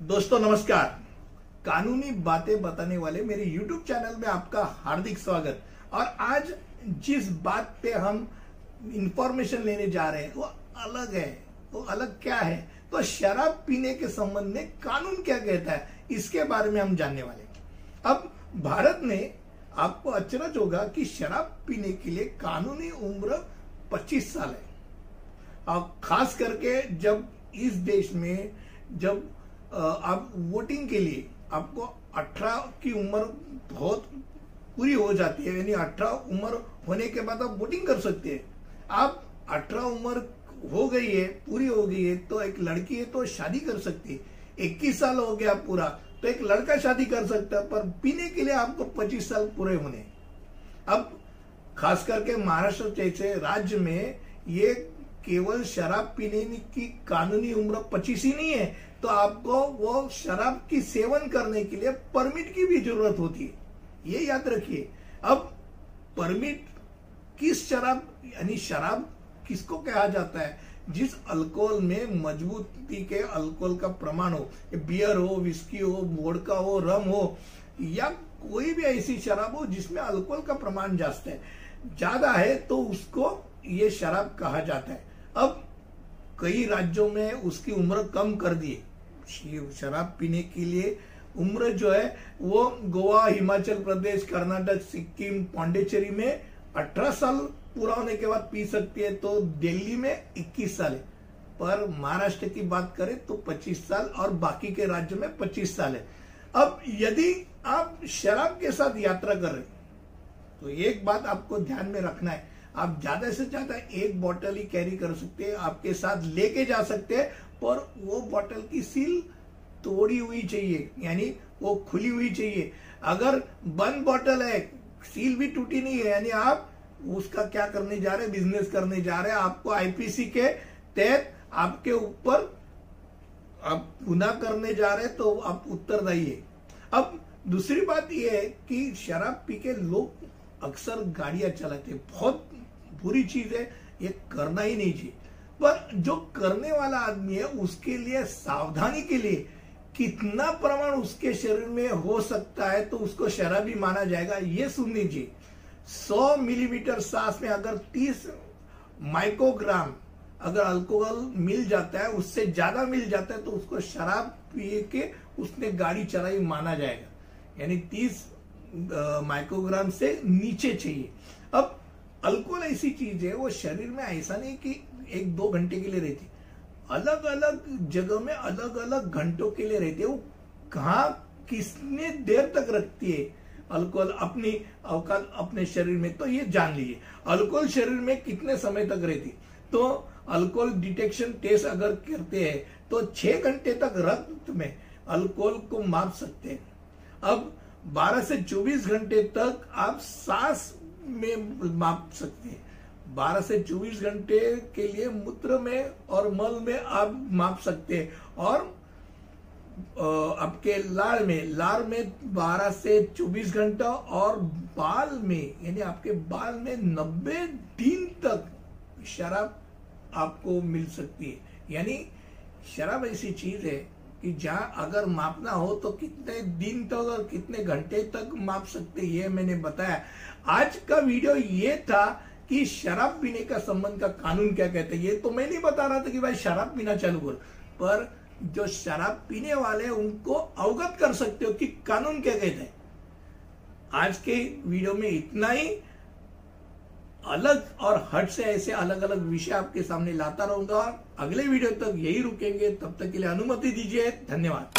दोस्तों, नमस्कार। कानूनी बातें बताने वाले मेरे YouTube चैनल में आपका हार्दिक स्वागत। और आज जिस बात पे हम इंफॉर्मेशन लेने जा रहे हैं, वो अलग है। वो अलग क्या है? तो शराब पीने के संबंध में कानून क्या कहता है, इसके बारे में हम जानने वाले अब भारत ने आपको अचरज होगा कि शराब पीने के लिए कानूनी उम्र 25 साल है। और खास करके जब इस देश में जब आप वोटिंग के लिए आपको 18 की उम्र बहुत पूरी हो जाती है, यानी 18 उम्र होने के बाद आप वोटिंग कर सकते हैं। आप 18 उम्र हो गई है, पूरी हो गई है तो एक लड़की है तो शादी कर सकती है। 21 साल हो गया पूरा तो एक लड़का शादी कर सकता है, पर पीने के लिए आपको 25 साल पूरे होने। अब खास करके महाराष्ट्र जैसे राज्य में ये केवल शराब पीने की कानूनी उम्र पच्चीस ही नहीं है तो आपको वो शराब की सेवन करने के लिए परमिट की भी ज़रूरत होती है। ये याद रखिए। अब परमिट किस शराब, यानी शराब किसको कहा जाता है? जिस अल्कोहल में मजबूती के अल्कोहल का प्रमाण हो बियर हो, विस्की हो, वोडका हो, रम हो, या कोई भी ऐसी शराब हो जिसमें अल्कोहल का प्रमाण जास्त है, ज़्यादा है तो उसको ये शराब कहा जाता है। अब कई राज्यों में उसकी उम्र कम कर दी शराब पीने के लिए उम्र जो है, वो गोवा, हिमाचल प्रदेश, कर्नाटक, सिक्किम, पांडेचेरी में 18 साल पूरा होने के बाद पी सकती है तो दिल्ली में 21 साल है। पर महाराष्ट्र की बात करें तो 25 साल और बाकी के राज्यों में 25 साल है। अब यदि आप शराब के साथ यात्रा कर रहे तो एक बात आपको ध्यान में रखना है आप ज़्यादा से ज़्यादा एक बॉटल ही कैरी कर सकते हैं, आपके साथ लेके जा सकते हैं, पर वो बॉटल की सील तोड़ी हुई चाहिए, यानी वो खुली हुई चाहिए। अगर बंद बॉटल है सील भी टूटी नहीं है, यानी आप उसका क्या करने जा रहे हैं बिज़नेस करने जा रहे हैं, आपको आईपीसी के तहत आपके ऊपर आप गुना करने जा रहे हैं तो आप उत्तरदायी है। अब दूसरी बात यह है कि शराब पी के लोग अक्सर गाड़ियाँ चलाते बहुत बुरी चीज़ है, ये करना ही नहीं चाहिए। पर जो करने वाला आदमी है, उसके लिए, सावधानी के लिए कितना प्रमाण उसके शरीर में हो सकता है तो उसको शराबी माना जाएगा, ये सुन लीजिए। 100 मिलीमीटर सांस में अगर 30 माइक्रोग्राम अगर अल्कोहल मिल जाता है, उससे ज़्यादा मिल जाता है तो उसको शराब पिए के उसने गाड़ी चलाई माना जाएगा। यानी 30 माइक्रोग्राम से नीचे चाहिए। अब अल्कोहल ऐसी चीज़ है, वो शरीर में ऐसा नहीं कि एक दो घंटे के लिए रहती। अलग अलग जगह में अलग अलग घंटों के लिए रहती है। वो कहा, किसने देर तक रखती है अल्कोहल अपनी अवकात अपने शरीर में? तो ये जान लीजिए, अल्कोहल शरीर में कितने समय तक रहती? तो अल्कोहल डिटेक्शन टेस्ट अगर करते हैं तो छह घंटे तक रक्त में अल्कोहल को माप सकते हैं। अब 12 से 24 घंटे तक आप सांस में माप सकते हैं। 12 से 24 घंटे के लिए मूत्र में और मल में आप माप सकते हैं। और आपके लाल में लाल में 12 से 24 घंटा और बाल में, यानी आपके बाल में 90 दिन तक शराब आपको मिल सकती है। यानी शराब ऐसी चीज़ है कि जहाँ अगर मापना हो तो कितने दिन तक और कितने घंटे तक माप सकते ये मैंने बताया। आज का वीडियो ये था कि शराब पीने का संबंध का कानून क्या कहते हैं, ये तो मैं नहीं बता रहा था कि भाई शराब पीना चालू कर। पर जो शराब पीने वाले उनको अवगत कर सकते हो कि कानून क्या कहते हैं। आज के वीडियो में इतना ही। अलग और हट से ऐसे अलग अलग विषय आपके सामने लाता रहूँगा। अगले वीडियो तक यही रुकेंगे। तब तक के लिए अनुमति दीजिए। धन्यवाद।